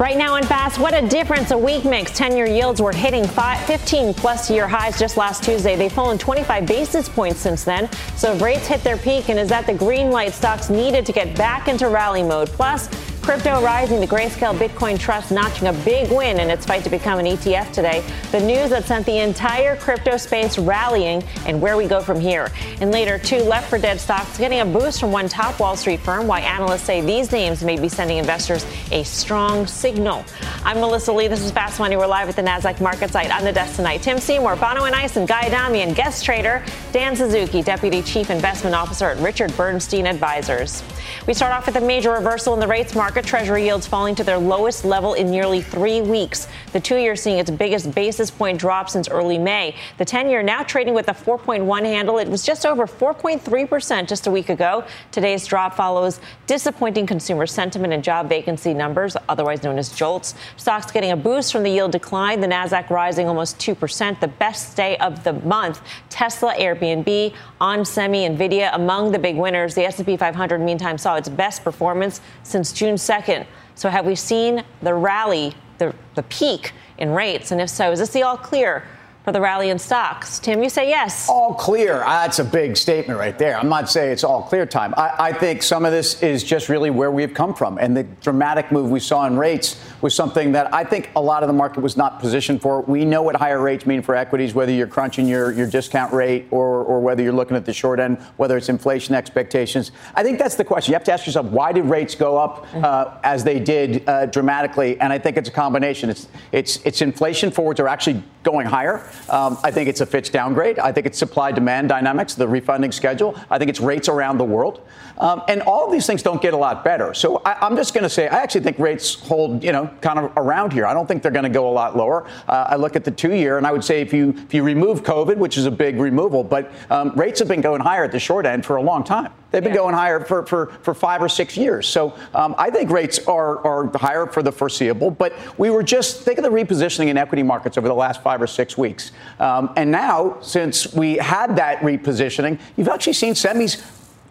Right now in fast, what a difference a week makes. 10 year yields were hitting five, 15 plus year highs just last Tuesday. They've fallen 25 basis points since then. So if rates hit their peak, and is that the green light stocks needed to get back into rally mode? Plus, Crypto rising, the Grayscale Bitcoin Trust notching a big win in its fight to become an ETF today. The news that sent the entire crypto space rallying and where we go from here. And later, two left for dead stocks getting a boost from one top Wall Street firm, why analysts say these names may be sending investors a strong signal. I'm Melissa Lee. This is Fast Money. We're live at the NASDAQ market site on the desk tonight. Tim Seymour, Bonawyn Eison, and Guy Adami, and guest trader Dan Suzuki, Deputy Chief Investment Officer at Richard Bernstein Advisors. We start off with a major reversal in the rates market. Treasury yields falling to their lowest level in nearly three weeks. The two year seeing its biggest basis point drop since early May. The 10 year now trading with a 4.1 handle. It was just over 4.3% just a week ago. Today's drop follows disappointing consumer sentiment and job vacancy numbers, otherwise known as JOLTS. Stocks getting a boost from the yield decline. The Nasdaq rising almost 2%, the best day of the month. Tesla, Airbnb, onsemi, Nvidia among the big winners. The S&P 500 meantime saw its best performance since June 2nd. So have we seen the rally, the, the peak in rates? And if so, is this the all clear for the rally in stocks. Tim, you say yes. All clear. Ah, that's a big statement right there. I'm not saying it's all clear time. I, I, think some of this is just really where we've come from. And the dramatic move we saw in rates was something that I think a lot of the market was not positioned for. We know what higher rates mean for equities, whether you're crunching your, your discount rate or, or whether you're looking at the short end, whether it's inflation expectations. I think that's the question. You have to ask yourself, why did rates go up uh, as they did uh, dramatically? And I think it's a combination. It's, it's, it's inflation forwards are actually going higher. Um, I think it's a Fitch downgrade. I think it's supply demand dynamics, the refunding schedule. I think it's rates around the world. Um, and all of these things don't get a lot better. So I, am just going to say I actually think rates hold, you know, kind of around here. I don't think they're going to go a lot lower. Uh, I look at the two year, and I would say if you if you remove COVID, which is a big removal, but um, rates have been going higher at the short end for a long time. They've been yeah. going higher for, for, for five or six years. So um, I think rates are, are higher for the foreseeable. But we were just, think of the repositioning in equity markets over the last five or six weeks. Um, and now, since we had that repositioning, you've actually seen semis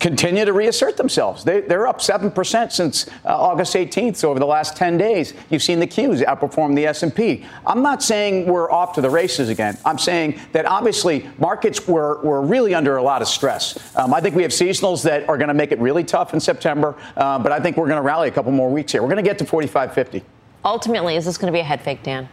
continue to reassert themselves. They, are up 7% since uh, August 18th. So over the last 10 days, you've seen the Qs outperform the S&P. I'm not saying we're off to the races again. I'm saying that obviously markets were, were really under a lot of stress. Um, I think we have seasonals that are going to make it really tough in September, uh, but I think we're going to rally a couple more weeks here. We're going to get to 45.50. Ultimately, is this going to be a head fake, Dan?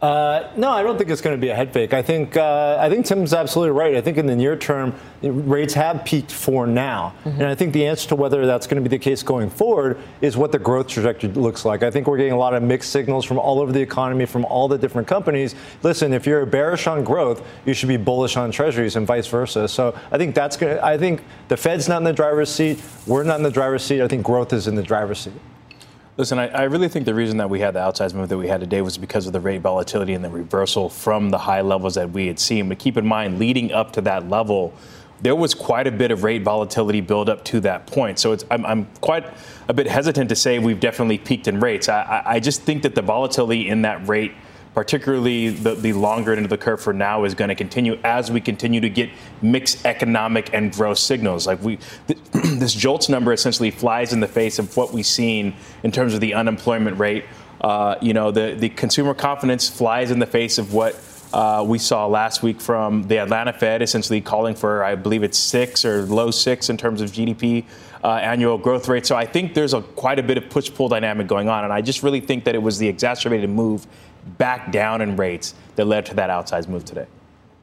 Uh, no, I don't think it's going to be a head fake. I think uh, I think Tim's absolutely right. I think in the near term, rates have peaked for now, mm-hmm. and I think the answer to whether that's going to be the case going forward is what the growth trajectory looks like. I think we're getting a lot of mixed signals from all over the economy, from all the different companies. Listen, if you're bearish on growth, you should be bullish on treasuries, and vice versa. So I think that's going. I think the Fed's not in the driver's seat. We're not in the driver's seat. I think growth is in the driver's seat. Listen, I, I, really think the reason that we had the outsized move that we had today was because of the rate volatility and the reversal from the high levels that we had seen. But keep in mind, leading up to that level, there was quite a bit of rate volatility build up to that point. So I'm, I'm, quite a bit hesitant to say we've definitely peaked in rates. I, I just think that the volatility in that rate particularly the, the longer end of the curve for now is going to continue as we continue to get mixed economic and growth signals. Like we, this JOLTS number essentially flies in the face of what we've seen in terms of the unemployment rate. Uh, you know, the, the consumer confidence flies in the face of what uh, we saw last week from the Atlanta Fed, essentially calling for, I believe it's six or low six in terms of GDP uh, annual growth rate. So I think there's a quite a bit of push pull dynamic going on, and I just really think that it was the exacerbated move back down in rates that led to that outsized move today.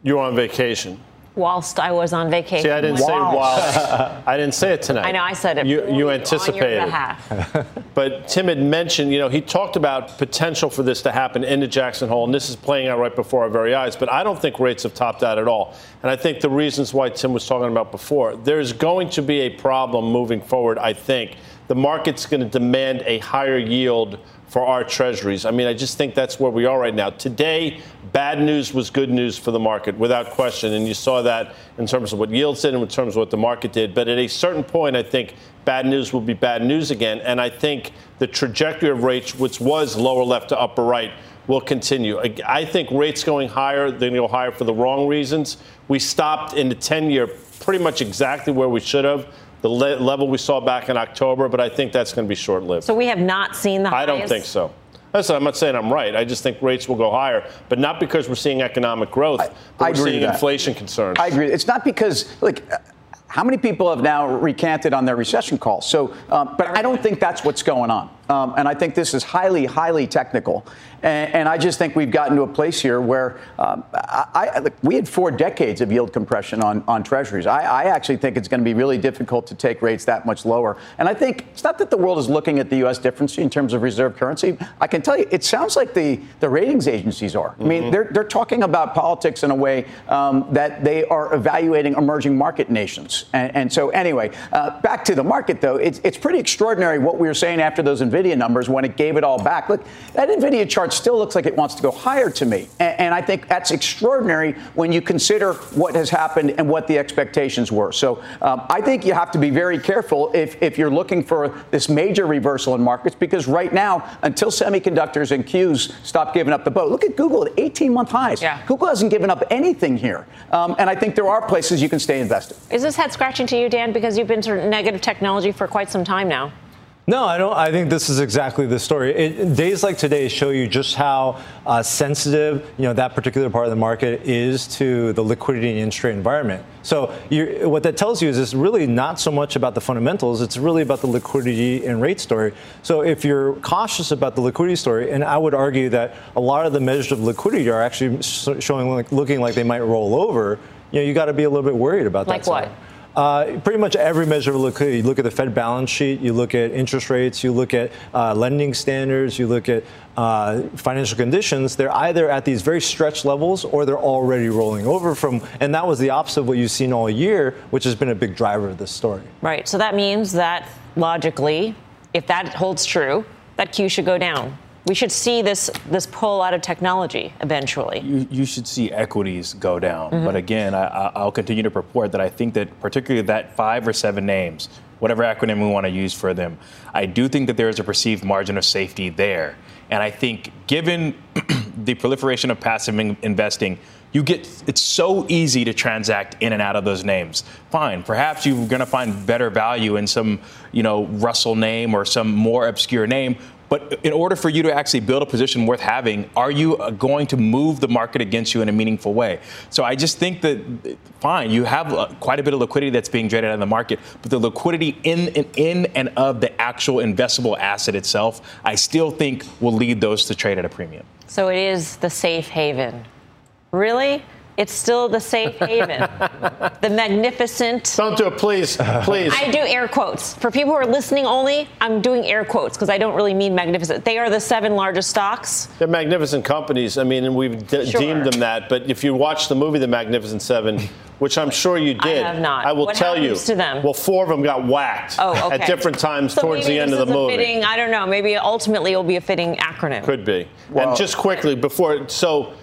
You're on vacation. Whilst I was on vacation. See, I didn't say whilst. I didn't say it tonight. I know, I said it. You, you anticipated. On your but Tim had mentioned, you know, he talked about potential for this to happen in the Jackson Hole, and this is playing out right before our very eyes. But I don't think rates have topped out at all. And I think the reasons why Tim was talking about before, there's going to be a problem moving forward, I think, the market's going to demand a higher yield for our treasuries. I mean, I just think that's where we are right now. Today, bad news was good news for the market, without question. And you saw that in terms of what yields did and in terms of what the market did. But at a certain point, I think bad news will be bad news again. And I think the trajectory of rates, which was lower left to upper right, will continue. I think rates going higher, they're going to go higher for the wrong reasons. We stopped in the 10 year pretty much exactly where we should have the le- level we saw back in October, but I think that's going to be short lived. So we have not seen the I don't think so. Listen, I'm not saying I'm right. I just think rates will go higher, but not because we're seeing economic growth. I, I we're seeing inflation concerns. I agree. It's not because, like, how many people have now recanted on their recession calls? So, um, but I don't think that's what's going on. Um, and I think this is highly, highly technical. And, and, I just think we've gotten to a place here where um, I, I, look, we had four decades of yield compression on, on treasuries. I, I actually think it's going to be really difficult to take rates that much lower. And I think it's not that the world is looking at the U.S. difference in terms of reserve currency. I can tell you, it sounds like the, the ratings agencies are. Mm-hmm. I mean, mm-hmm. they're, they're talking about politics in a way um, that they are evaluating emerging market nations. And, and so, anyway, uh, back to the market, though, it's, it's pretty extraordinary what we were saying after those NVIDIA numbers when it gave it all back. Look, that NVIDIA chart still looks like it wants to go higher to me. And, and, I think that's extraordinary when you consider what has happened and what the expectations were. So um, I think you have to be very careful if, if you're looking for this major reversal in markets because right now, until semiconductors and Qs stop giving up the boat, look at Google at 18 month highs. Yeah. Google hasn't given up anything here. Um, and I think there are places you can stay invested. Is this head scratching to you, Dan, because you've been sort of negative technology for quite some time now? No, I don't. I think this is exactly the story. It, days like today show you just how uh, sensitive, you know, that particular part of the market is to the liquidity and interest rate environment. So, what that tells you is it's really not so much about the fundamentals; it's really about the liquidity and rate story. So, if you're cautious about the liquidity story, and I would argue that a lot of the measures of liquidity are actually showing, like, looking like they might roll over, you know, you got to be a little bit worried about like that. Like what? Uh, pretty much every measure of liquidity. You look at the Fed balance sheet, you look at interest rates, you look at uh, lending standards, you look at uh, financial conditions. They're either at these very stretched levels or they're already rolling over from. And that was the opposite of what you've seen all year, which has been a big driver of this story. Right. So that means that logically, if that holds true, that Q should go down we should see this this pull out of technology eventually. You, you should see equities go down. Mm-hmm. But again, I, will continue to purport that I think that particularly that five or seven names, whatever acronym we want to use for them, I do think that there is a perceived margin of safety there. And I think given the proliferation of passive in- investing, you get it's so easy to transact in and out of those names. Fine, perhaps you're going to find better value in some, you know, Russell name or some more obscure name, but in order for you to actually build a position worth having, are you uh, going to move the market against you in a meaningful way? So I just think that, fine, you have uh, quite a bit of liquidity that's being traded out of the market, but the liquidity in, in, in and of the actual investable asset itself, I still think will lead those to trade at a premium. So it is the safe haven. Really? It's still the safe haven. the magnificent. Don't do it, please. Please. I do air quotes. For people who are listening only, I'm doing air quotes because I don't really mean magnificent. They are the seven largest stocks. They're magnificent companies. I mean, and we've de- sure. deemed them that. But if you watch the movie The Magnificent Seven, which I'm sure you did, I have not. I will what tell you. To them? Well, four of them got whacked oh, okay. at different times so towards the end of the movie. Fitting, I don't know. Maybe ultimately it'll be a fitting acronym. Could be. Well, and just quickly before, so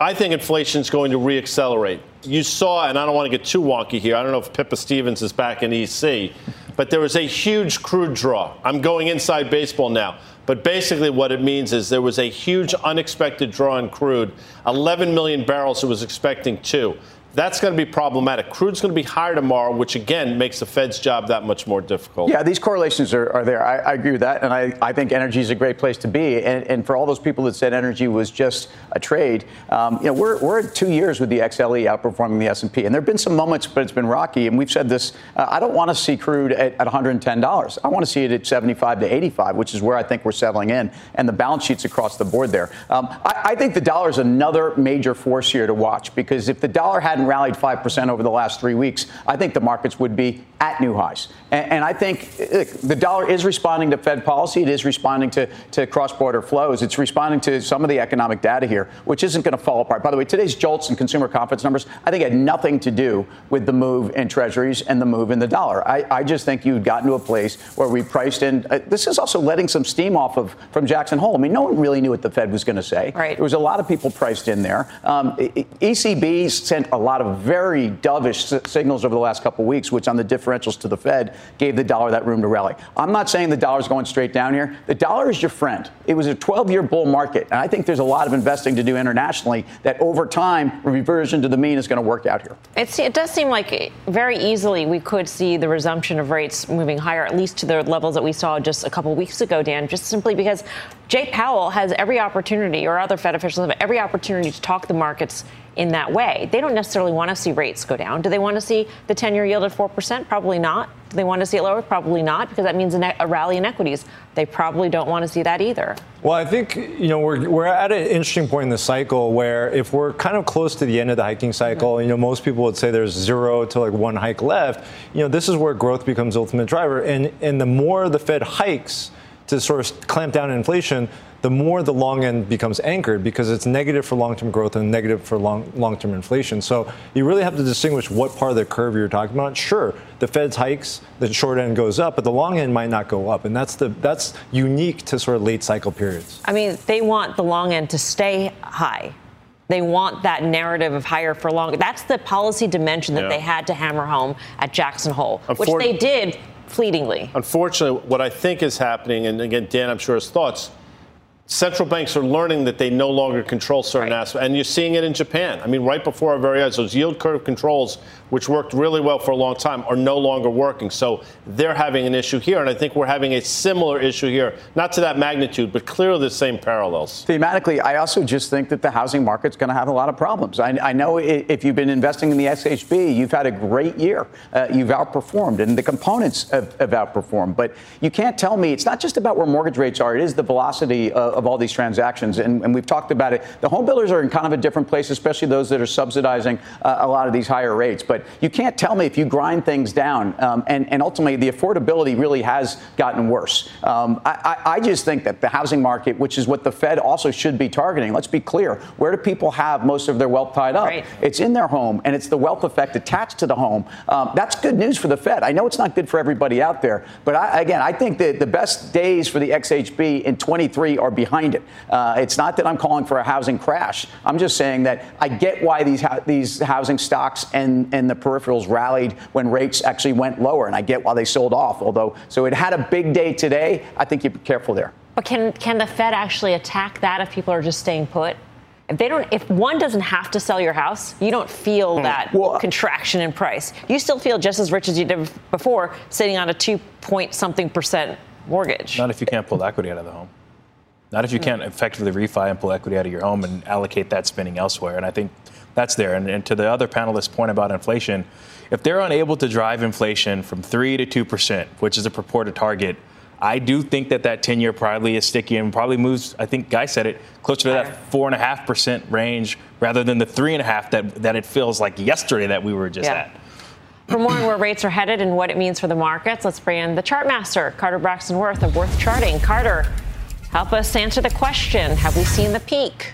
I think inflation is going to reaccelerate. You saw, and I don't want to get too wonky here. I don't know if Pippa Stevens is back in EC, but there was a huge crude draw. I'm going inside baseball now. But basically, what it means is there was a huge unexpected draw in crude. 11 million barrels, it was expecting two. That's going to be problematic. Crude's going to be higher tomorrow, which again makes the Fed's job that much more difficult. Yeah, these correlations are, are there. I, I, agree with that. And I, I think energy is a great place to be. And, and, for all those people that said energy was just a trade, um, you know, we're, we're at two years with the XLE outperforming the S&P. And there have been some moments, but it's been rocky. And we've said this, uh, I don't want to see crude at, at $110. I want to see it at 75 to 85, which is where I think we're settling in. And the balance sheets across the board there. Um, I, I think the dollar is another major force here to watch because if the dollar had hadn't rallied 5% over the last three weeks, I think the markets would be at new highs. And, and I think look, the dollar is responding to Fed policy. It is responding to, to cross border flows. It's responding to some of the economic data here, which isn't going to fall apart. By the way, today's JOLTS and consumer confidence numbers, I think, had nothing to do with the move in treasuries and the move in the dollar. I, I just think you'd gotten to a place where we priced in. Uh, this is also letting some steam off of from Jackson Hole. I mean, no one really knew what the Fed was going to say. Right. There was a lot of people priced in there. Um, ECB sent a lot of very dovish signals over the last couple of weeks, which on the differentials to the Fed gave the dollar that room to rally. I'm not saying the dollar's going straight down here. The dollar is your friend. It was a 12 year bull market. And I think there's a lot of investing to do internationally that over time, reversion to the mean is going to work out here. It's, it does seem like very easily we could see the resumption of rates moving higher, at least to the levels that we saw just a couple weeks ago, Dan, just simply because Jay Powell has every opportunity, or other Fed officials have every opportunity to talk the markets in that way. They don't necessarily want to see rates go down. Do they want to see the 10 year yield at 4%? Probably not. Do they want to see it lower? Probably not, because that means a, rally in equities. They probably don't want to see that either. Well, I think, you know, we're, we're at an interesting point in the cycle where if we're kind of close to the end of the hiking cycle, mm-hmm. you know, most people would say there's zero to like one hike left. You know, this is where growth becomes ultimate driver. And, and the more the Fed hikes, to sort of clamp down inflation, the more the long end becomes anchored because it's negative for long-term growth and negative for long, long-term inflation. So you really have to distinguish what part of the curve you're talking about. Sure, the Fed's hikes, the short end goes up, but the long end might not go up, and that's the that's unique to sort of late cycle periods. I mean, they want the long end to stay high. They want that narrative of higher for longer. That's the policy dimension that yeah. they had to hammer home at Jackson Hole, which they did fleetingly. Unfortunately, what I think is happening, and again, Dan, I'm sure his thoughts, central banks are learning that they no longer control certain right. aspects. And you're seeing it in Japan. I mean, right before our very eyes, those yield curve controls which worked really well for a long time, are no longer working. So they're having an issue here. And I think we're having a similar issue here, not to that magnitude, but clearly the same parallels. Thematically, I also just think that the housing market's going to have a lot of problems. I, I, know if you've been investing in the XHB, you've had a great year. Uh, you've outperformed, and the components have, have, outperformed. But you can't tell me it's not just about where mortgage rates are, it is the velocity of, of all these transactions. And, and, we've talked about it. The home builders are in kind of a different place, especially those that are subsidizing uh, a lot of these higher rates. But but you can't tell me if you grind things down. Um, and, and ultimately, the affordability really has gotten worse. Um, I, I, just think that the housing market, which is what the Fed also should be targeting, let's be clear, where do people have most of their wealth tied up? Right. It's in their home, and it's the wealth effect attached to the home. Um, that's good news for the Fed. I know it's not good for everybody out there, but I, again, I think that the best days for the XHB in 23 are behind it. Uh, it's not that I'm calling for a housing crash. I'm just saying that I get why these these housing stocks and and the peripherals rallied when rates actually went lower. And I get why they sold off. Although, so it had a big day today. I think you be careful there. But can can the Fed actually attack that if people are just staying put? If they don't, if one doesn't have to sell your house, you don't feel hmm. that well, contraction in price. You still feel just as rich as you did before, sitting on a two point something percent mortgage. Not if you can't pull equity out of the home. Not if you can't effectively refi and pull equity out of your home and allocate that spending elsewhere. And I think that's there. And, and to the other panelists' point about inflation, if they're unable to drive inflation from 3 to 2%, which is a purported target, I do think that that 10 year probably is sticky and probably moves, I think Guy said it, closer to that 4.5% range rather than the 3.5 that, that it feels like yesterday that we were just yeah. at. For more on where rates are headed and what it means for the markets, let's bring in the chart master, Carter Braxton Worth of Worth Charting. Carter, help us answer the question Have we seen the peak?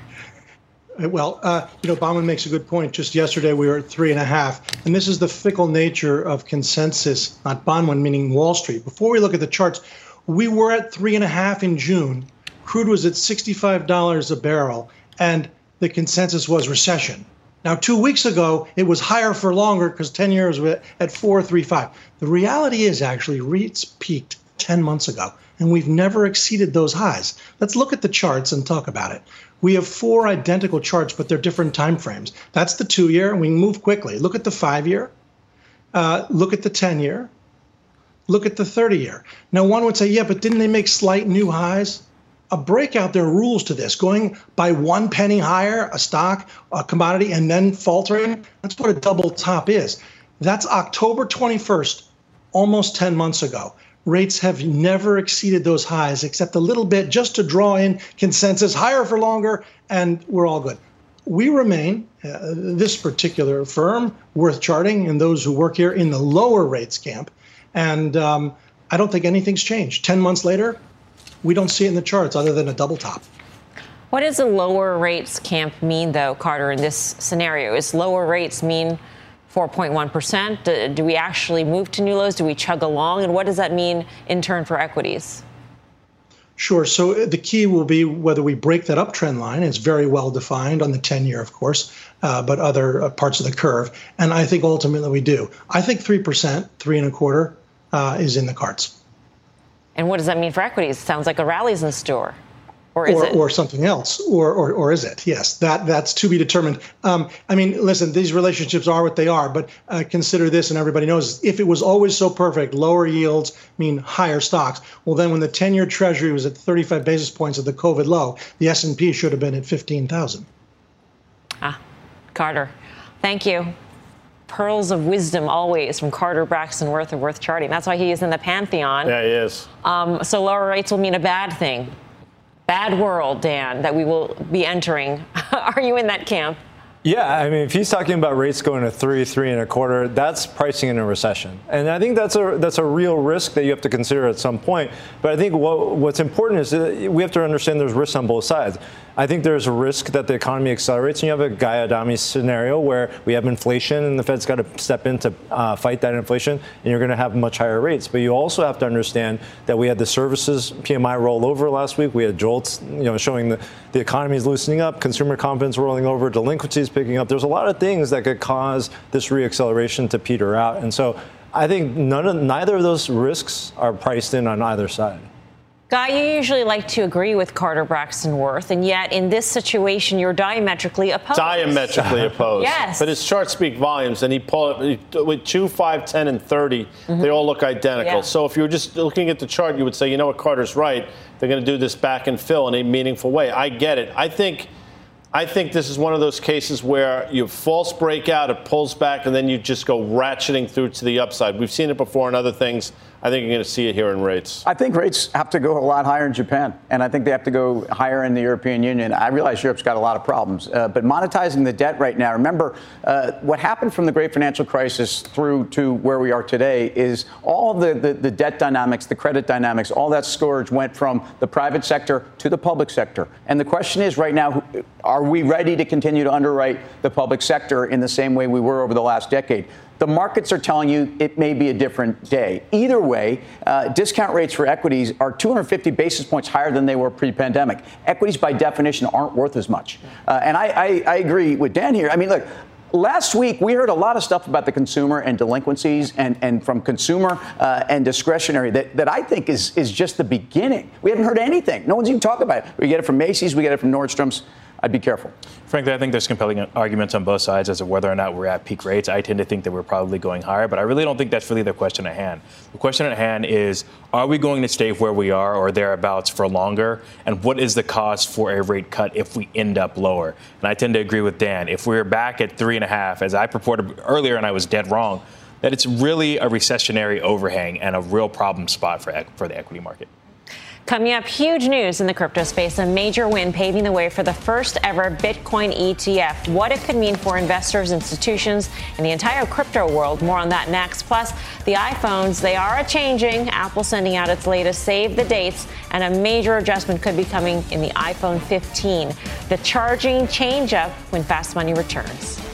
Uh, well, uh, you know, Bauman makes a good point. Just yesterday, we were at three and a half, and this is the fickle nature of consensus, not Bauman, meaning Wall Street. Before we look at the charts, we were at three and a half in June. Crude was at sixty-five dollars a barrel, and the consensus was recession. Now, two weeks ago, it was higher for longer because 10 years were at 435. The reality is actually rates peaked 10 months ago, and we've never exceeded those highs. Let's look at the charts and talk about it we have four identical charts, but they're different time frames. That's the two year, and we move quickly. Look at the five year, uh, look at the 10 year, look at the 30 year. Now, one would say, yeah, but didn't they make slight new highs? A breakout, there are rules to this. Going by one penny higher, a stock, a commodity, and then faltering, that's what a double top is. That's October 21st, almost 10 months ago rates have never exceeded those highs except a little bit just to draw in consensus higher for longer and we're all good we remain, uh, this particular firm, worth charting, and those who work here in the lower rates camp. And um, I don't think anything's changed. 10 months later, we don't see it in the charts other than a double top. What does a lower rates camp mean, though, Carter, in this scenario? Is lower rates mean 4.1%? Do, do we actually move to new lows? Do we chug along? And what does that mean in turn for equities? Sure. So uh, the key will be whether we break that uptrend line. It's very well defined on the 10 year, of course, uh, but other uh, parts of the curve. And I think ultimately we do. I think 3%, three and a quarter, uh, is in the cards. And what does that mean for equities? Sounds like a rally's in store. Or is or, it? or something else, or, or or is it? Yes, that that's to be determined. Um, I mean, listen, these relationships are what they are, but uh, consider this, and everybody knows if it was always so perfect, lower yields mean higher stocks. Well, then when the ten-year Treasury was at 35 basis points at the COVID low, the S&P should have been at 15,000. Ah, Carter, thank you. Pearls of wisdom always from Carter Braxton Worth of Worth Charting. That's why he is in the pantheon. Yeah, he is. Um, so lower rates will mean a bad thing bad world, Dan, that we will be entering. Are you in that camp? Yeah, I mean, if he's talking about rates going to three, three and a quarter, that's pricing in a recession, and I think that's a that's a real risk that you have to consider at some point. But I think what, what's important is we have to understand there's risks on both sides. I think there's a risk that the economy accelerates, and you have a Guy Adami scenario where we have inflation, and the Fed's got to step in to uh, fight that inflation, and you're going to have much higher rates. But you also have to understand that we had the services PMI roll over last week. We had jolts, you know, showing that the economy is loosening up, consumer confidence rolling over, delinquencies picking up. There's a lot of things that could cause this reacceleration to peter out, and so I think none of, neither of those risks are priced in on either side. Guy, you usually like to agree with Carter Braxton Worth, and yet in this situation, you're diametrically opposed. Diametrically opposed. yes. But his charts speak volumes, and he pulled with 2, 5, 10, and 30, mm-hmm. they all look identical. Yeah. So if you were just looking at the chart, you would say, you know what, Carter's right. They're going to do this back and fill in a meaningful way. I get it. I think. I think this is one of those cases where you false breakout, it pulls back, and then you just go ratcheting through to the upside. We've seen it before in other things. I think you're going to see it here in rates. I think rates have to go a lot higher in Japan, and I think they have to go higher in the European Union. I realize Europe's got a lot of problems, uh, but monetizing the debt right now, remember uh, what happened from the great financial crisis through to where we are today is all the, the, the debt dynamics, the credit dynamics, all that scourge went from the private sector to the public sector. And the question is right now, are we ready to continue to underwrite the public sector in the same way we were over the last decade? The markets are telling you it may be a different day. Either way, uh, discount rates for equities are 250 basis points higher than they were pre pandemic. Equities, by definition, aren't worth as much. Uh, and I, I, I agree with Dan here. I mean, look, last week we heard a lot of stuff about the consumer and delinquencies and, and from consumer uh, and discretionary that, that I think is, is just the beginning. We haven't heard anything. No one's even talking about it. We get it from Macy's, we get it from Nordstrom's. I'd be careful. Frankly, I think there's compelling arguments on both sides as to whether or not we're at peak rates. I tend to think that we're probably going higher, but I really don't think that's really the question at hand. The question at hand is are we going to stay where we are or thereabouts for longer? And what is the cost for a rate cut if we end up lower? And I tend to agree with Dan. If we're back at three and a half, as I purported earlier and I was dead wrong, that it's really a recessionary overhang and a real problem spot for, for the equity market. Coming up, huge news in the crypto space, a major win paving the way for the first ever Bitcoin ETF. What it could mean for investors, institutions, and the entire crypto world. More on that next. Plus, the iPhones, they are a changing. Apple sending out its latest save the dates, and a major adjustment could be coming in the iPhone 15. The charging change up when Fast Money returns.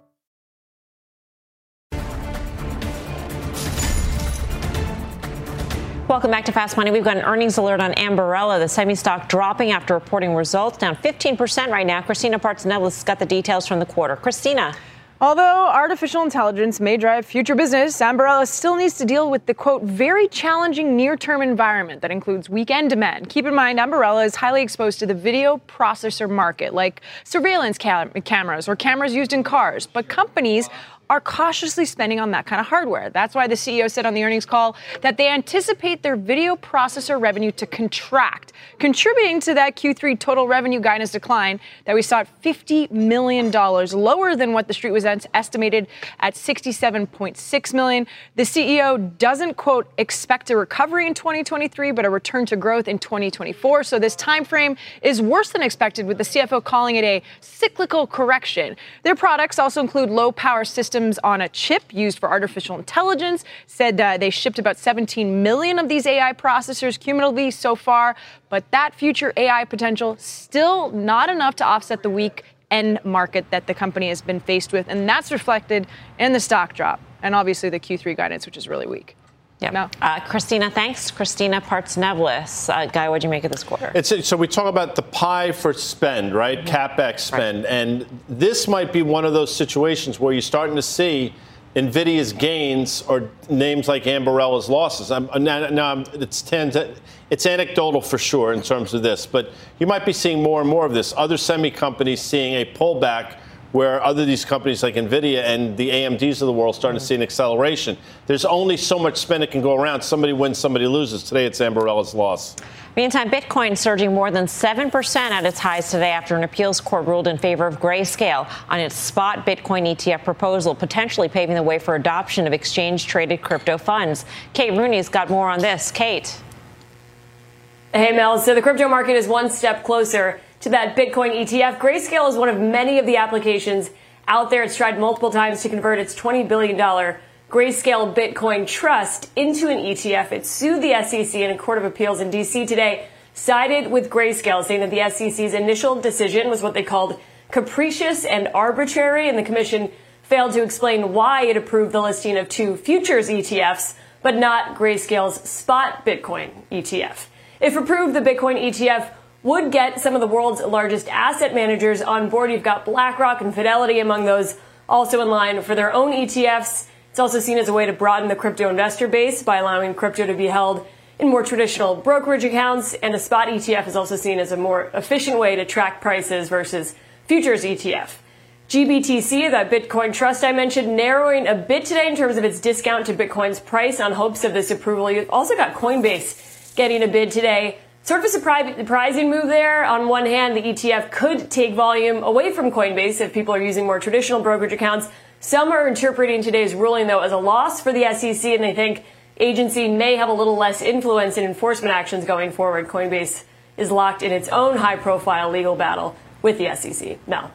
Welcome back to Fast Money. We've got an earnings alert on Ambarella, the semi stock dropping after reporting results, down 15% right now. Christina Partsinevelos has got the details from the quarter. Christina. Although artificial intelligence may drive future business, Ambarella still needs to deal with the quote, very challenging near term environment that includes weekend demand. Keep in mind, Ambarella is highly exposed to the video processor market, like surveillance cam- cameras or cameras used in cars. But companies are cautiously spending on that kind of hardware. That's why the CEO said on the earnings call that they anticipate their video processor revenue to contract, contributing to that Q3 total revenue guidance decline that we saw at $50 million, lower than what the street was estimated at 67.6 million. The CEO doesn't quote expect a recovery in 2023, but a return to growth in 2024. So this time frame is worse than expected, with the CFO calling it a cyclical correction. Their products also include low power systems systems on a chip used for artificial intelligence. Said uh, they shipped about 17 million of these AI processors cumulatively so far, but that future AI potential still not enough to offset the weak end market that the company has been faced with, and that's reflected in the stock drop and obviously the Q3 guidance, which is really weak. Yeah. No. Uh, Christina, thanks. Christina Partsinevelos. Uh, Guy, what do you make of this quarter? It's, so we talk about the pie for spend, right? Mm-hmm. CapEx spend. Right. And this might be one of those situations where you're starting to see NVIDIA's gains or names like Ambarella's losses. I'm, now, now it's, it's anecdotal for sure in terms of this, but you might be seeing more and more of this. Other semi companies seeing a pullback where other these companies like Nvidia and the AMDs of the world starting mm-hmm. to see an acceleration. There's only so much spend that can go around. Somebody wins, somebody loses. Today it's Ambarella's loss. Meantime, Bitcoin surging more than 7% at its highs today after an appeals court ruled in favor of Grayscale on its spot Bitcoin ETF proposal, potentially paving the way for adoption of exchange traded crypto funds. Kate Rooney's got more on this. Kate. Hey, Mel. So the crypto market is one step closer to that Bitcoin ETF. Grayscale is one of many of the applications out there. It's tried multiple times to convert its $20 billion Grayscale Bitcoin Trust into an ETF. It sued the SEC in a court of appeals in DC today, sided with Grayscale, saying that the SEC's initial decision was what they called capricious and arbitrary, and the commission failed to explain why it approved the listing of two futures ETFs, but not Grayscale's spot Bitcoin ETF. If approved, the Bitcoin ETF would get some of the world's largest asset managers on board. You've got BlackRock and Fidelity among those also in line for their own ETFs. It's also seen as a way to broaden the crypto investor base by allowing crypto to be held in more traditional brokerage accounts. And a spot ETF is also seen as a more efficient way to track prices versus futures ETF. GBTC, that Bitcoin trust I mentioned, narrowing a bit today in terms of its discount to Bitcoin's price on hopes of this approval. You've also got Coinbase getting a bid today Sort of a surprising move there. On one hand, the ETF could take volume away from Coinbase if people are using more traditional brokerage accounts. Some are interpreting today's ruling, though, as a loss for the SEC, and they think agency may have a little less influence in enforcement actions going forward. Coinbase is locked in its own high profile legal battle with the SEC. Now,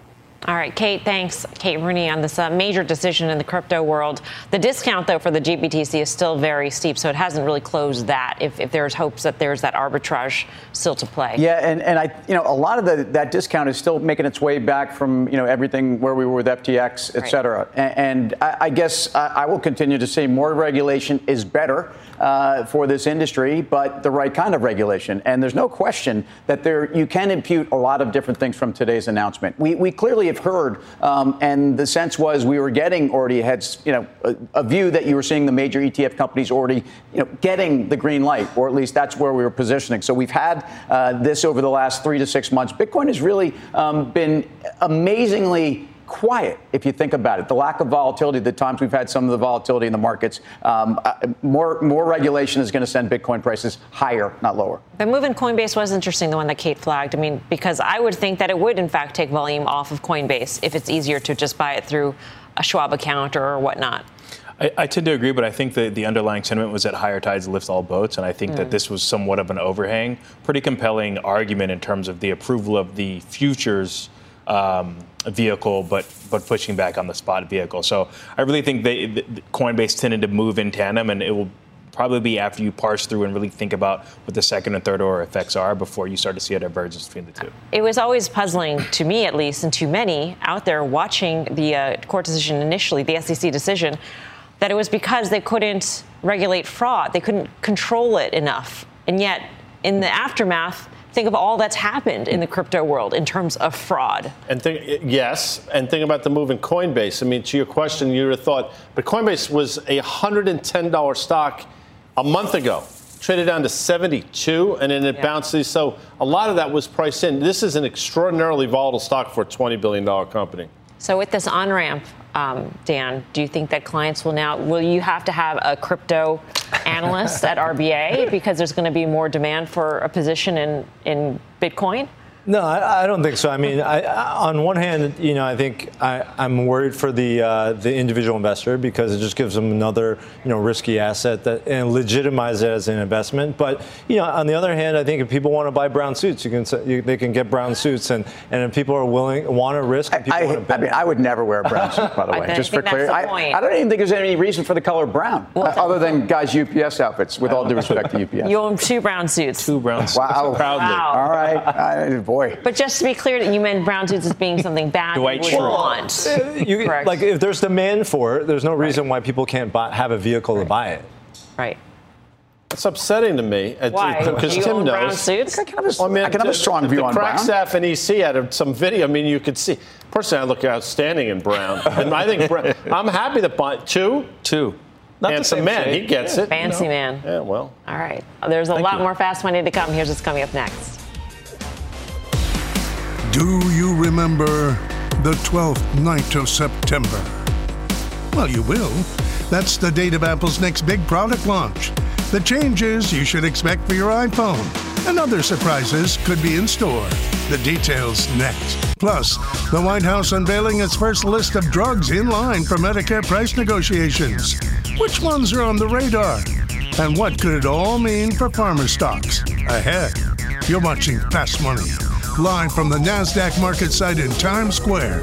all right, Kate, thanks. Kate Rooney on this uh, major decision in the crypto world. The discount, though, for the GBTC is still very steep, so it hasn't really closed that. If, if there's hopes that there's that arbitrage still to play. Yeah, and, and I, you know, a lot of the, that discount is still making its way back from, you know, everything where we were with FTX, et right. cetera. And, and I, I, guess I, I will continue to say more regulation is better uh, for this industry, but the right kind of regulation. And there's no question that there you can impute a lot of different things from today's announcement. We, we clearly have heard, um, and the sense was we were getting already had you know a, a, view that you were seeing the major ETF companies already you know getting the green light, or at least that's where we were positioning. So we've had uh, this over the last three to six months. Bitcoin has really um, been amazingly quiet if you think about it. The lack of volatility, the times we've had some of the volatility in the markets, um, uh, more more regulation is going to send Bitcoin prices higher, not lower. The move in Coinbase was interesting, the one that Kate flagged. I mean, because I would think that it would in fact take volume off of Coinbase if it's easier to just buy it through a Schwab account or whatnot. I, I, tend to agree, but I think that the underlying sentiment was that higher tides lift all boats, and I think mm. that this was somewhat of an overhang. Pretty compelling argument in terms of the approval of the futures um, vehicle, but but pushing back on the spot vehicle. So I really think they, the, Coinbase tended to move in tandem, and it will probably be after you parse through and really think about what the second and third order effects are before you start to see a divergence between the two. It was always puzzling to me, at least, and to many out there watching the uh, court decision initially, the SEC decision, that it was because they couldn't regulate fraud, they couldn't control it enough, and yet in the aftermath think of all that's happened in the crypto world in terms of fraud. And think, yes, and think about the move in Coinbase. I mean, to your question, you would have thought, but Coinbase was a $110 stock a month ago. Traded down to 72, and then it yeah. bounced. So a lot of that was priced in. This is an extraordinarily volatile stock for a $20 billion company. So with this on ramp, um, Dan, do you think that clients will now will you have to have a crypto analyst at RBA because there's going to be more demand for a position in in Bitcoin? No, I, I, don't think so. I mean, I, on one hand, you know, I think I, am worried for the uh, the individual investor because it just gives them another, you know, risky asset that and legitimize it as an investment. But you know, on the other hand, I think if people want to buy brown suits, you can you, they can get brown suits, and, and if people are willing want to risk, I, I, mean, I would never wear a brown suit, by the way, just for clarity. I, don't even think there's any reason for the color brown, well, uh, other than guys' UPS outfits. With all due respect to UPS, you own two brown suits. Two brown suits. Wow, proudly. Wow. All right, boy boy. But just to be clear, that you meant brown suits as being something bad Dwight you would want. Uh, you, Correct. Like if there's demand for it, there's no reason right. why people can't buy, have a vehicle right. to buy it. Right. It's upsetting to me. Why? Because Tim knows. Brown suits? I can have a, I mean, I can have a strong view the on crack brown. staff and EC had some video. I mean, you could see. Personally, I look outstanding in brown, and I think brown, I'm happy to buy two. Two. Not Handsome man, shade. he gets yeah. it. Fancy you know? man. Yeah, well. All right. There's a Thank lot you. more fast money to come. Here's what's coming up next. Do you remember the 12th night of September? Well, you will. That's the date of Apple's next big product launch. The changes you should expect for your iPhone. And other surprises could be in store. The details next. Plus, the White House unveiling its first list of drugs in line for Medicare price negotiations. Which ones are on the radar? And what could it all mean for pharma stocks? Ahead, you're watching Fast Money live from the NASDAQ market site in Times Square.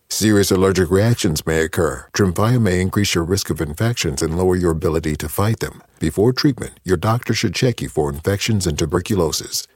Serious allergic reactions may occur. Tremfya may increase your risk of infections and lower your ability to fight them. Before treatment, your doctor should check you for infections and tuberculosis.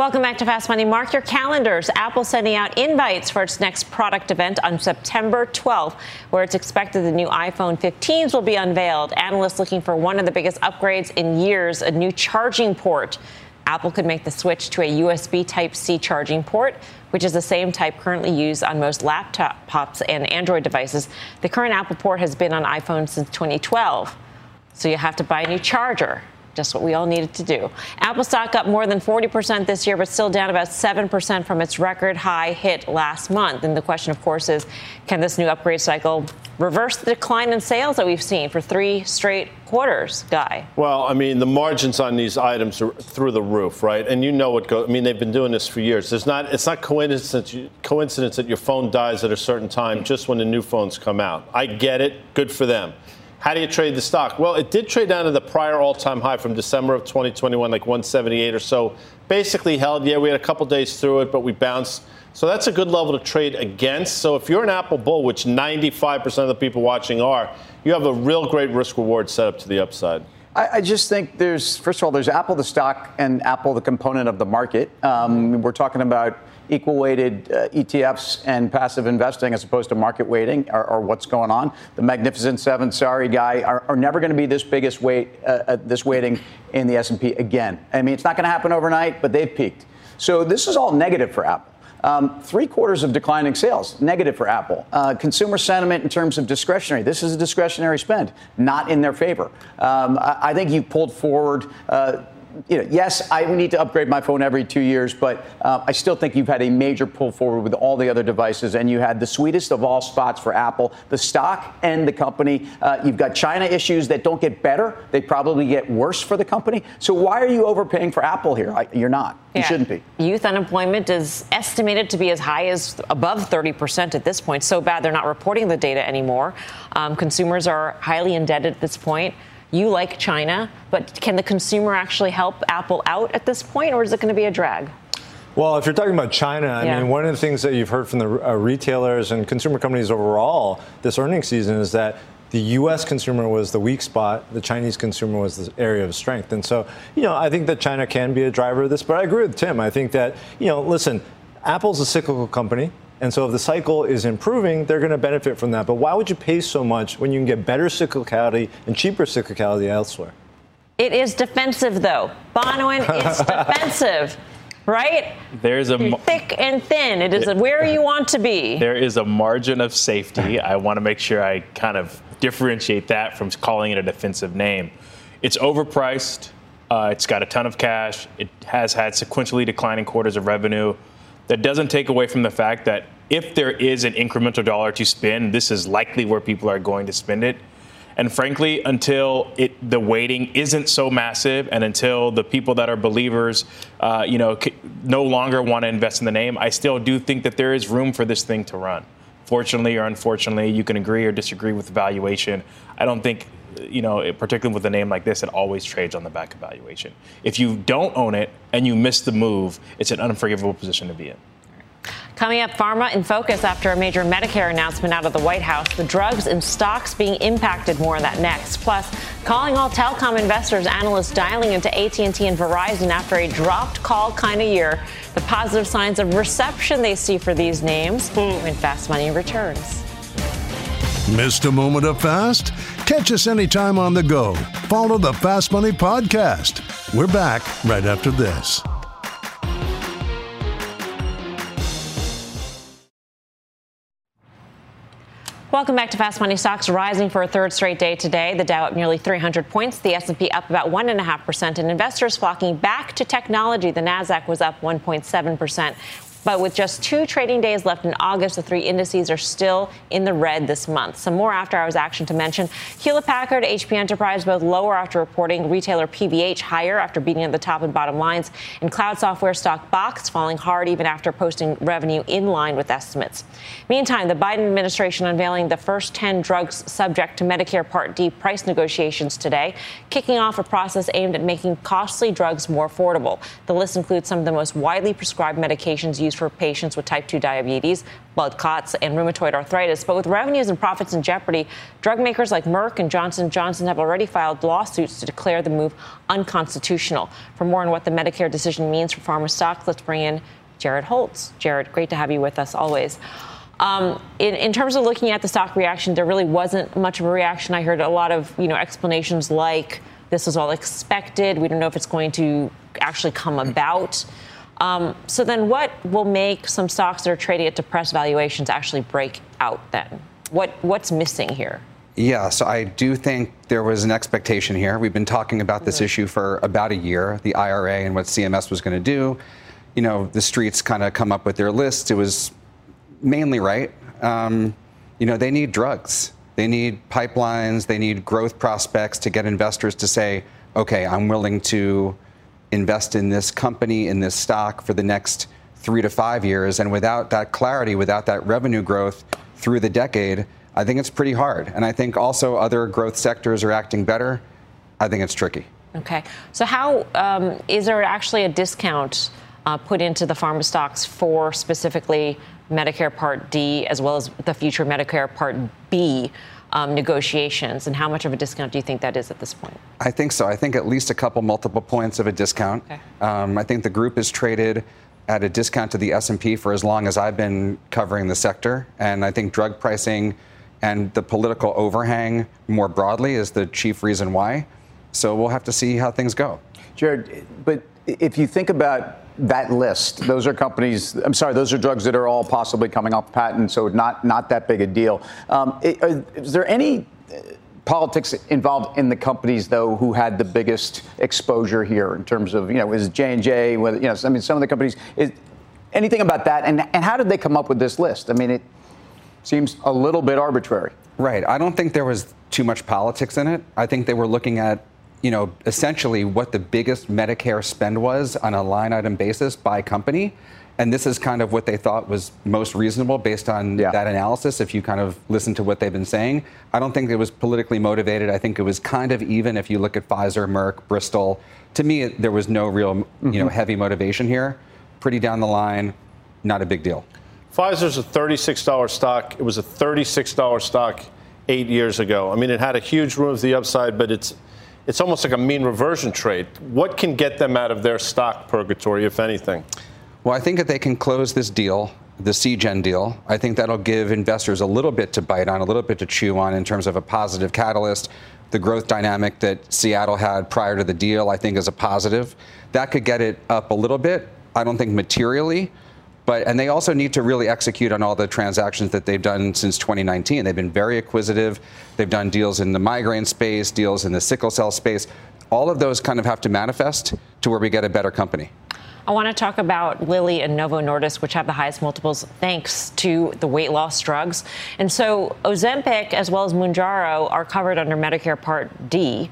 Welcome back to Fast Money. Mark your calendars. Apple sending out invites for its next product event on September 12th, where it's expected the new iPhone 15s will be unveiled. Analysts looking for one of the biggest upgrades in years, a new charging port. Apple could make the switch to a USB Type C charging port, which is the same type currently used on most laptops and Android devices. The current Apple port has been on iPhone since 2012, so you have to buy a new charger just what we all needed to do. Apple stock up more than 40% this year, but still down about 7% from its record high hit last month. And the question, of course, is can this new upgrade cycle reverse the decline in sales that we've seen for three straight quarters, Guy? Well, I mean, the margins on these items are through the roof, right? And you know what goes. I mean, they've been doing this for years. There's not. It's not coincidence. Coincidence that your phone dies at a certain time just when the new phones come out. I get it. Good for them. How do you trade the stock? Well, it did trade down to the prior all-time high from December of 2021, like 178 or so. Basically held. Yeah, we had a couple days through it, but we bounced. So that's a good level to trade against. So if you're an Apple bull, which 95% of the people watching are, you have a real great risk reward setup to the upside. I, I, just think there's, first of all, there's Apple the stock and Apple the component of the market. Um, we're talking about equal weighted uh, ETFs and passive investing as opposed to market weighting or, or what's going on. The Magnificent Seven, sorry guy, are, are never going to be this biggest weight, uh, uh, this weighting in the S&P again. I mean, it's not going to happen overnight, but they've peaked. So this is all negative for Apple. Um, three quarters of declining sales, negative for Apple. Uh, consumer sentiment in terms of discretionary, this is a discretionary spend, not in their favor. Um, I, I, think you pulled forward. Uh, you know, yes, I need to upgrade my phone every two years, but uh, I still think you've had a major pull forward with all the other devices, and you had the sweetest of all spots for Apple, the stock and the company. Uh, you've got China issues that don't get better; they probably get worse for the company. So why are you overpaying for Apple here? I, you're not. You shouldn't be. Youth unemployment is estimated to be as high as above 30% at this point. So bad they're not reporting the data anymore. Um, consumers are highly indebted at this point you like China, but can the consumer actually help Apple out at this point, or is it going to be a drag? Well, if you're talking about China, I yeah. mean, one of the things that you've heard from the uh, retailers and consumer companies overall this earnings season is that the U.S. consumer was the weak spot, the Chinese consumer was the area of strength. And so, you know, I think that China can be a driver of this, but I agree with Tim. I think that, you know, listen, Apple's a cyclical company. And so if the cycle is improving, they're going to benefit from that. But why would you pay so much when you can get better cyclicality and cheaper cyclicality elsewhere? It is defensive, though. Bonawyn, is defensive. Right? There's a thick and thin. It is where you want to be. There is a margin of safety. I want to make sure I kind of differentiate that from calling it a defensive name. It's overpriced. Uh, it's got a ton of cash. It has had sequentially declining quarters of revenue that doesn't take away from the fact that if there is an incremental dollar to spend, this is likely where people are going to spend it. And frankly, until it, the waiting isn't so massive, and until the people that are believers, uh, you know, c- no longer want to invest in the name, I still do think that there is room for this thing to run. Fortunately or unfortunately, you can agree or disagree with the valuation. I don't think, you know, particularly with a name like this, it always trades on the back of valuation. If you don't own it and you miss the move, it's an unforgivable position to be in. Coming up, pharma in focus after a major Medicare announcement out of the White House. The drugs and stocks being impacted. More on that next. Plus, calling all telecom investors, analysts dialing into AT&T and Verizon after a dropped call kind of year. The positive signs of reception they see for these names when Fast Money returns. Missed a moment of fast? Catch us anytime on the go. Follow the Fast Money podcast. We're back right after this. Welcome back to Fast Money. Stocks rising for a third straight day today. The Dow up nearly 300 points. The S&P up about one and investors flocking back to technology. The Nasdaq was up 1.7 percent. But with just two trading days left in August, the three indices are still in the red this month. Some more after hours action to mention. Hewlett Packard, HP Enterprise both lower after reporting. Retailer PVH higher after beating at the top and bottom lines. And cloud software stock Box falling hard even after posting revenue in line with estimates. Meantime, the Biden administration unveiling the first 10 drugs subject to Medicare Part D price negotiations today, kicking off a process aimed at making costly drugs more affordable. The list includes some of the most widely prescribed medications used for patients with type 2 diabetes, blood clots, and rheumatoid arthritis. But with revenues and profits in jeopardy, drug makers like Merck and Johnson Johnson have already filed lawsuits to declare the move unconstitutional. For more on what the Medicare decision means for pharma stocks, let's bring in Jared Holz. Jared, great to have you with us always. Um, in, in, terms of looking at the stock reaction, there really wasn't much of a reaction. I heard a lot of you know explanations like this was all expected. We don't know if it's going to actually come about. Um, so then, what will make some stocks that are trading at depressed valuations actually break out? Then, what what's missing here? Yeah, so I do think there was an expectation here. We've been talking about this mm-hmm. issue for about a year, the IRA and what CMS was going to do. You know, the streets kind of come up with their list. It was mainly right. Um, you know, they need drugs. They need pipelines. They need growth prospects to get investors to say, okay, I'm willing to invest in this company, in this stock for the next three to five years. And without that clarity, without that revenue growth through the decade, I think it's pretty hard. And I think also other growth sectors are acting better. I think it's tricky. Okay. So, how um, is there actually a discount uh, put into the pharma stocks for specifically Medicare Part D as well as the future Medicare Part B? Um, negotiations, and how much of a discount do you think that is at this point? I think so. I think at least a couple multiple points of a discount. Okay. Um, I think the group is traded at a discount to the S&P for as long as I've been covering the sector, and I think drug pricing and the political overhang more broadly is the chief reason why. So we'll have to see how things go. Jared, but if you think about that list, those are companies. I'm sorry, those are drugs that are all possibly coming off patent, so not not that big a deal. Um, is there any politics involved in the companies though who had the biggest exposure here in terms of you know is J and J? You know, I mean, some of the companies. Is, anything about that, and and how did they come up with this list? I mean, it seems a little bit arbitrary. Right. I don't think there was too much politics in it. I think they were looking at you know, essentially what the biggest Medicare spend was on a line item basis by company. And this is kind of what they thought was most reasonable based on yeah. that analysis. If you kind of listen to what they've been saying, I don't think it was politically motivated. I think it was kind of even if you look at Pfizer, Merck, Bristol. To me, there was no real, mm-hmm. you know, mm-hmm. heavy motivation here. Pretty down the line, not a big deal. Pfizer's a $36 stock. It was a $36 stock eight years ago. I mean, it had a huge room to the upside, but it's it's almost like a mean reversion trade. What can get them out of their stock purgatory, if anything? Well, I think if they can close this deal, the Seagen deal, I think that'll give investors a little bit to bite on, a little bit to chew on in terms of a positive catalyst. The growth dynamic that Seattle had prior to the deal, I think, is a positive. That could get it up a little bit. I don't think materially, but and they also need to really execute on all the transactions that they've done since 2019. They've been very acquisitive. They've done deals in the migraine space, deals in the sickle cell space. All of those kind of have to manifest to where we get a better company. I want to talk about Lilly and Novo Nordisk, which have the highest multiples thanks to the weight loss drugs. And so Ozempic, as well as Mounjaro, are covered under Medicare Part D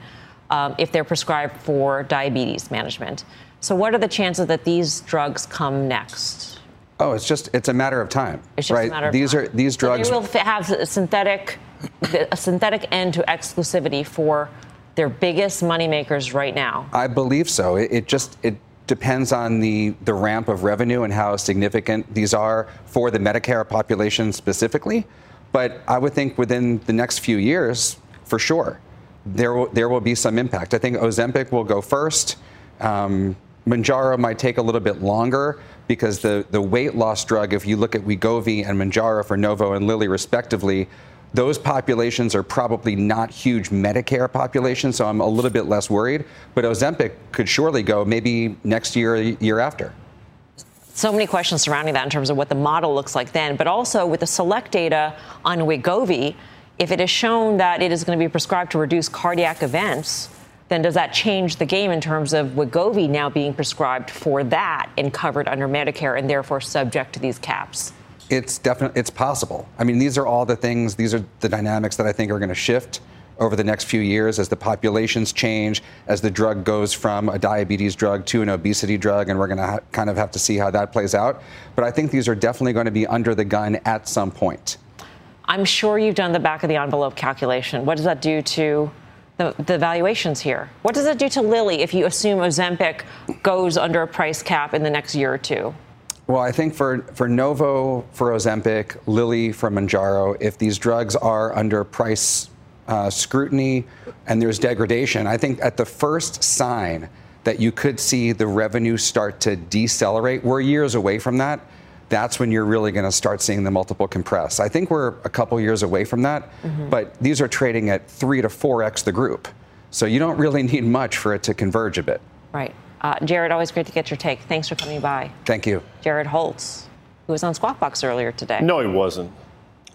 um, if they're prescribed for diabetes management. So, what are the chances that these drugs come next? Oh, it's just it's a matter of time. It's just right? a matter of these time. are these drugs. So they will have a synthetic a synthetic end to exclusivity for their biggest moneymakers right now. I believe so. It, it just it depends on the the ramp of revenue and how significant these are for the Medicare population specifically. But I would think within the next few years, for sure, there will, there will be some impact. I think Ozempic will go first. Um, Mounjaro might take a little bit longer, because the, the weight loss drug, if you look at Wegovy and Mounjaro for Novo and Lilly respectively, those populations are probably not huge Medicare populations, so I'm a little bit less worried. But Ozempic could surely go maybe next year, year after. So many questions surrounding that in terms of what the model looks like then, but also with the select data on Wegovy, if it is shown that it is going to be prescribed to reduce cardiac events, then does that change the game in terms of Wegovy now being prescribed for that and covered under Medicare and therefore subject to these caps? It's definitely it's possible. I mean, these are all the things, these are the dynamics that I think are going to shift over the next few years as the populations change, as the drug goes from a diabetes drug to an obesity drug, and we're going to ha- kind of have to see how that plays out. But I think these are definitely going to be under the gun at some point. I'm sure you've done the back of the envelope calculation. What does that do to the, the valuations here? What does it do to Lilly if you assume Ozempic goes under a price cap in the next year or two? Well, I think for, for Novo, for Ozempic, Lilly for Mounjaro, if these drugs are under price uh, scrutiny and there's degradation, I think at the first sign that you could see the revenue start to decelerate, we're years away from that that's when you're really going to start seeing the multiple compress. I think we're a couple years away from that, mm-hmm. but these are trading at three to four x the group. So you don't really need much for it to converge a bit. Right. Uh, Jared, always great to get your take. Thanks for coming by. Thank you. Jared Holz, who was on Squawk Box earlier today. No, he wasn't.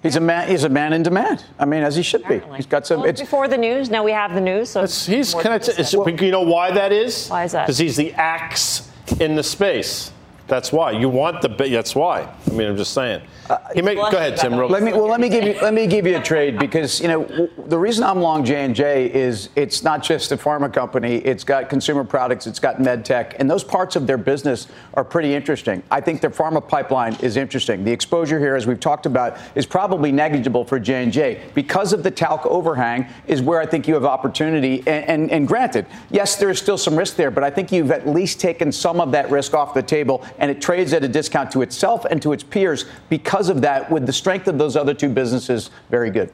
He's a man. He's a man in demand. I mean, as he should Apparently. be. He's got some. Well, it's before the news. Now we have the news. So it's, he's. Can I t- you know why that is? Why is that? Because he's the axe in the space. That's why you want the. That's why. I mean, I'm just saying. Uh, may, go ahead, Tim. Real let me. Well, let me give you. Let me give you a trade because you know the reason I'm long J and J is it's not just a pharma company. It's got consumer products. It's got med tech, and those parts of their business are pretty interesting. I think their pharma pipeline is interesting. The exposure here, as we've talked about, is probably negligible for J and J because of the talc overhang. Is where I think you have opportunity. And, and, and granted, yes, there is still some risk there, but I think you've at least taken some of that risk off the table and it trades at a discount to itself and to its peers because of that, with the strength of those other two businesses, very good.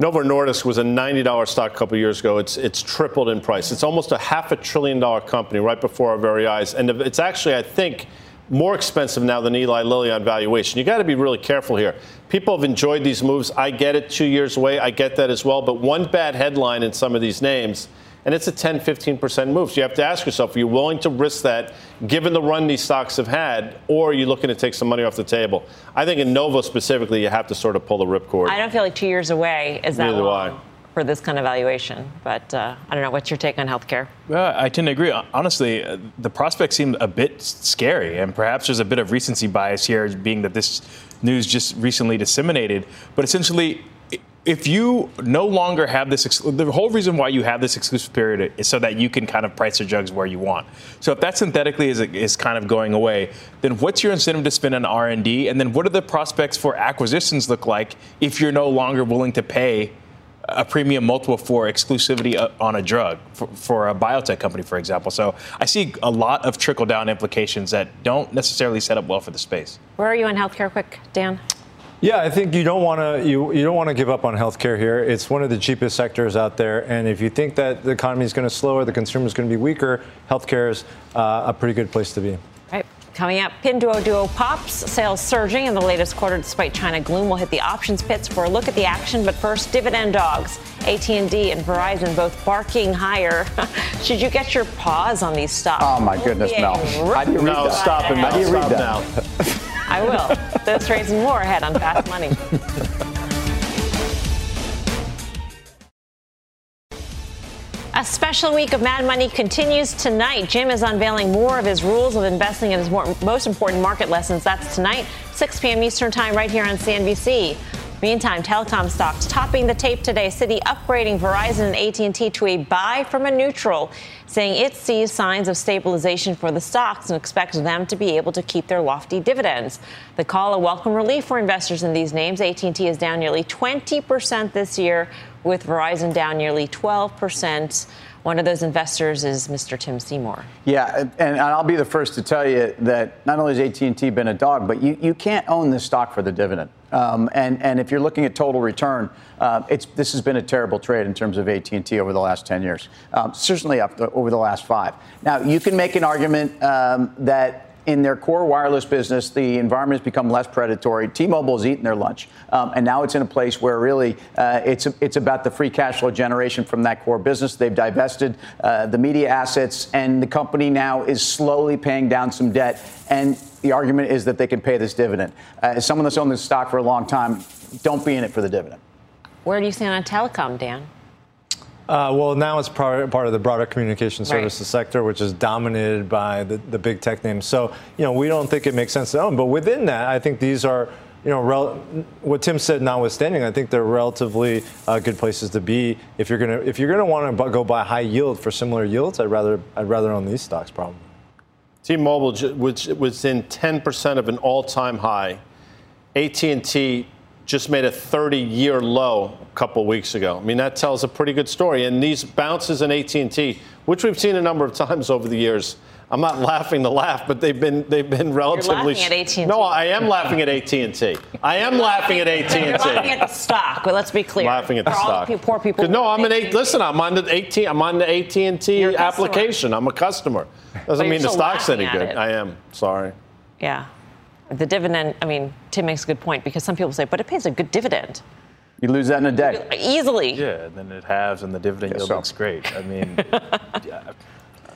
Novo Nordisk was a $90 stock a couple years ago. It's it's tripled in price. It's almost a half a trillion dollar company right before our very eyes. And it's actually, I think, more expensive now than Eli Lilly on valuation. You got to be really careful here. People have enjoyed these moves. I get it two years away. I get that as well. But one bad headline in some of these names, and it's a 10, 15% move. So you have to ask yourself, are you willing to risk that given the run these stocks have had, or are you looking to take some money off the table? I think in Novo specifically, you have to sort of pull the ripcord. I don't feel like two years away is that Neither do long I. for this kind of valuation. But uh, I don't know. What's your take on healthcare? Well, I tend to agree. Honestly, uh, the prospects seem a bit scary, and perhaps there's a bit of recency bias here, being that this news just recently disseminated. But essentially, i- if you no longer have this, the whole reason why you have this exclusive period is so that you can kind of price your drugs where you want. So if that synthetically is, is kind of going away, then what's your incentive to spend on R and then what do the prospects for acquisitions look like if you're no longer willing to pay? a premium multiple for exclusivity uh, on a drug for, for a biotech company, for example. So I see a lot of trickle down implications that don't necessarily set up well for the space. Where are you on healthcare, quick, Dan? Yeah, I think you don't want to you, you don't want to give up on healthcare here. It's one of the cheapest sectors out there, and if you think that the economy is going to slow or the consumer is going to be weaker, healthcare is uh, a pretty good place to be. Right. Coming up, Pinduoduo pops, sales surging in the latest quarter despite China gloom. We'll hit the options pits for a look at the action, but first, dividend dogs. AT&T and Verizon both barking higher. Should you get your paws on these stocks? Oh, my goodness, Being Mel. How do you read No, that? stop it, How do you Mel. read Stop that? I will. This raises more ahead on Fast Money. A special week of Mad Money continues tonight. Jim is unveiling more of his rules of investing and his more, most important market lessons. That's tonight, 6 p.m. Eastern Time, right here on CNBC. Meantime, telecom stocks topping the tape today. Citi upgrading Verizon and AT&T to a buy from a neutral, saying it sees signs of stabilization for the stocks and expects them to be able to keep their lofty dividends. The call a welcome relief for investors in these names. AT&T is down nearly 20% this year, with Verizon down nearly 12%. One of those investors is Mr. Tim Seymour. Yeah, and I'll be the first to tell you that not only has AT&T been a dog, but you, you can't own this stock for the dividend. Um, and, and if you're looking at total return, uh, it's, this has been a terrible trade in terms of AT&T over the last 10 years, um, certainly over the last five. Now, you can make an argument um, that in their core wireless business, the environment has become less predatory. T-Mobile has eaten their lunch, um, and now it's in a place where really uh, it's it's about the free cash flow generation from that core business. They've divested uh, the media assets, and the company now is slowly paying down some debt. And the argument is that they can pay this dividend. Uh, as someone that's owned this stock for a long time, don't be in it for the dividend. Where do you stand on telecom, Dan? Uh, well, now it's part, part of the broader communication Right. services sector, which is dominated by the, the big tech names. So, you know, we don't think it makes sense to own. But within that, I think these are, you know, rel- what Tim said notwithstanding, I think they're relatively uh, good places to be. If you're gonna if you're gonna want to go buy high yield for similar yields, I'd rather I'd rather own these stocks probably. T-Mobile, which was in 10% of an all-time high. AT&T just made a 30-year low a couple weeks ago. I mean, that tells a pretty good story. And these bounces in AT&T, which we've seen a number of times over the years, I'm not laughing to laugh, but they've been they've been relatively. laughing at AT&T. No, I am laughing at AT&T. I am laughing at AT&T. You're laughing at the stock. Well, let's be clear. I'm Laughing at the For all stock. pe- poor people. No, I'm an A. Listen, I'm on the AT. I'm on the AT and T You're customer. application. I'm a customer. Doesn't mean the stock's any good. I am. Sorry. Yeah. The dividend, I mean, Tim makes a good point because some people say, but it pays a good dividend. You lose that in a day. Easily. Yeah, and then it halves, and the dividend Guess yield so. looks great. I mean,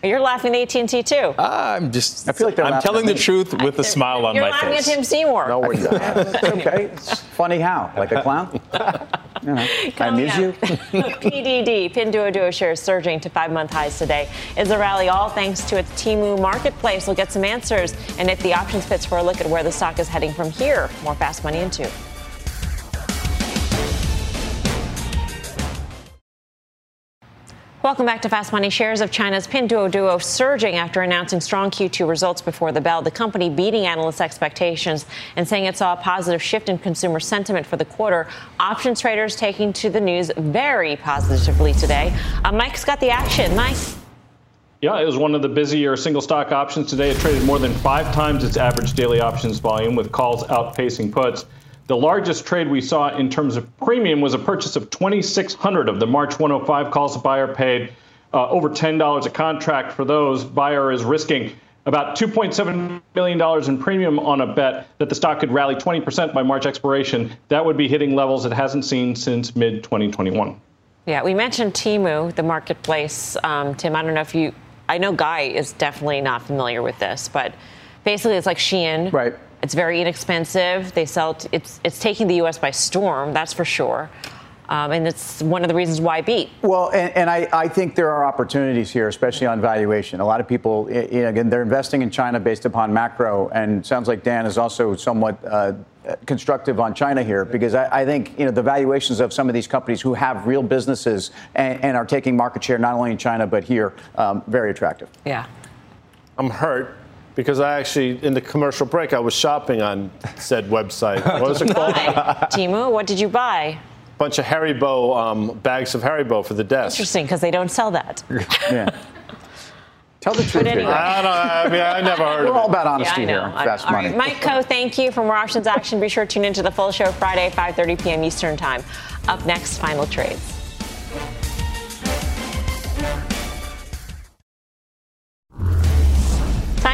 You're laughing at AT&T too. I'm just. I feel like they're I'm telling the truth with a smile on my face. You're my laughing at Tim Seymour. No, we're not. It's okay. It's funny how? Like a clown? You know, I Coming amuse you. up, PDD, Pinduoduo shares surging to five-month highs today. Is a rally all thanks to its Temu marketplace? We'll get some answers and if the options fits for a look at where the stock is heading from here. More fast money in Welcome back to Fast Money. Shares of China's Pinduoduo surging after announcing strong Q2 results before the bell. The company beating analysts' expectations and saying it saw a positive shift in consumer sentiment for the quarter. Options traders taking to the news very positively today. Uh, Mike's got the action. Mike. Yeah, it was one of the busier single stock options today. It traded more than five times its average daily options volume, with calls outpacing puts. The largest trade we saw in terms of premium was a purchase of 2,600 of the March 105 calls. The buyer paid uh, over $10 a contract for those. Buyer is risking about $2.7 million in premium on a bet that the stock could rally 20% by March expiration. That would be hitting levels it hasn't seen since mid 2021. Yeah, we mentioned Temu, the marketplace. Um, Tim, I don't know if you, I know Guy is definitely not familiar with this, but basically it's like Shein. Right. It's very inexpensive. They sell, t- it's, it's taking the U.S. by storm, that's for sure. Um, and it's one of the reasons why I beat. Well, and, and I, I, think there are opportunities here, especially on valuation. A lot of people, you know, again, they're investing in China based upon macro, and sounds like Dan is also somewhat uh, constructive on China here because I, I, think you know the valuations of some of these companies who have real businesses and, and are taking market share not only in China but here, um, very attractive. Yeah, I'm hurt because I actually, in the commercial break, I was shopping on said website. What was it called? Temu, what did you buy? A bunch of Haribo um, bags of Haribo for the desk. Interesting, because they don't sell that. yeah. Tell the truth. Anyway. I, don't, know. I mean, I never heard We're of all about honesty yeah, here. Fast money. Right. Mike Khouw, thank you from More Options Action. Be sure to tune into the full show Friday, 5:30 p.m. Eastern Time. Up next, final trades.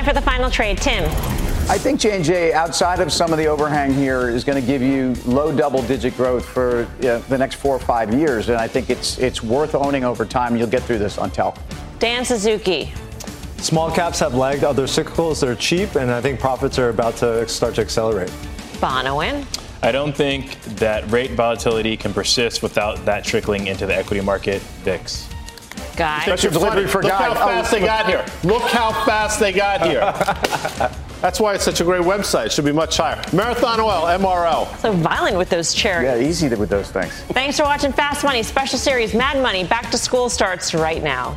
For the final trade, Tim. I think J&J, outside of some of the overhang here, is going to give you low double-digit growth for you know, the next four or five years, and I think it's it's worth owning over time. You'll get through this on Tel. Dan Suzuki. Small caps have lagged other cyclicals. They're cheap, and I think profits are about to start to accelerate. Bonawyn. I don't think that rate volatility can persist without that trickling into the equity market. VIX. Guy. Special delivery for Look Guy. how fast Oh, they got here. Look how fast they got here. That's why it's such a great website. It should be much higher. Marathon Oil, MRL. So violent with those chairs. Yeah, easy with those things. Thanks for watching Fast Money special series Mad Money. Back to school starts right now.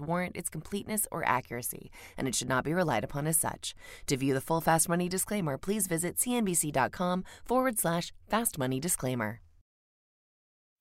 warrant its completeness or accuracy, and it should not be relied upon as such. To view the full Fast Money disclaimer, please visit cnbc.com forward slash fast money disclaimer.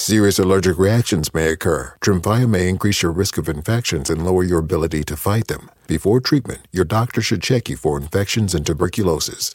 Serious allergic reactions may occur. Tremfya may increase your risk of infections and lower your ability to fight them. Before treatment, your doctor should check you for infections and tuberculosis.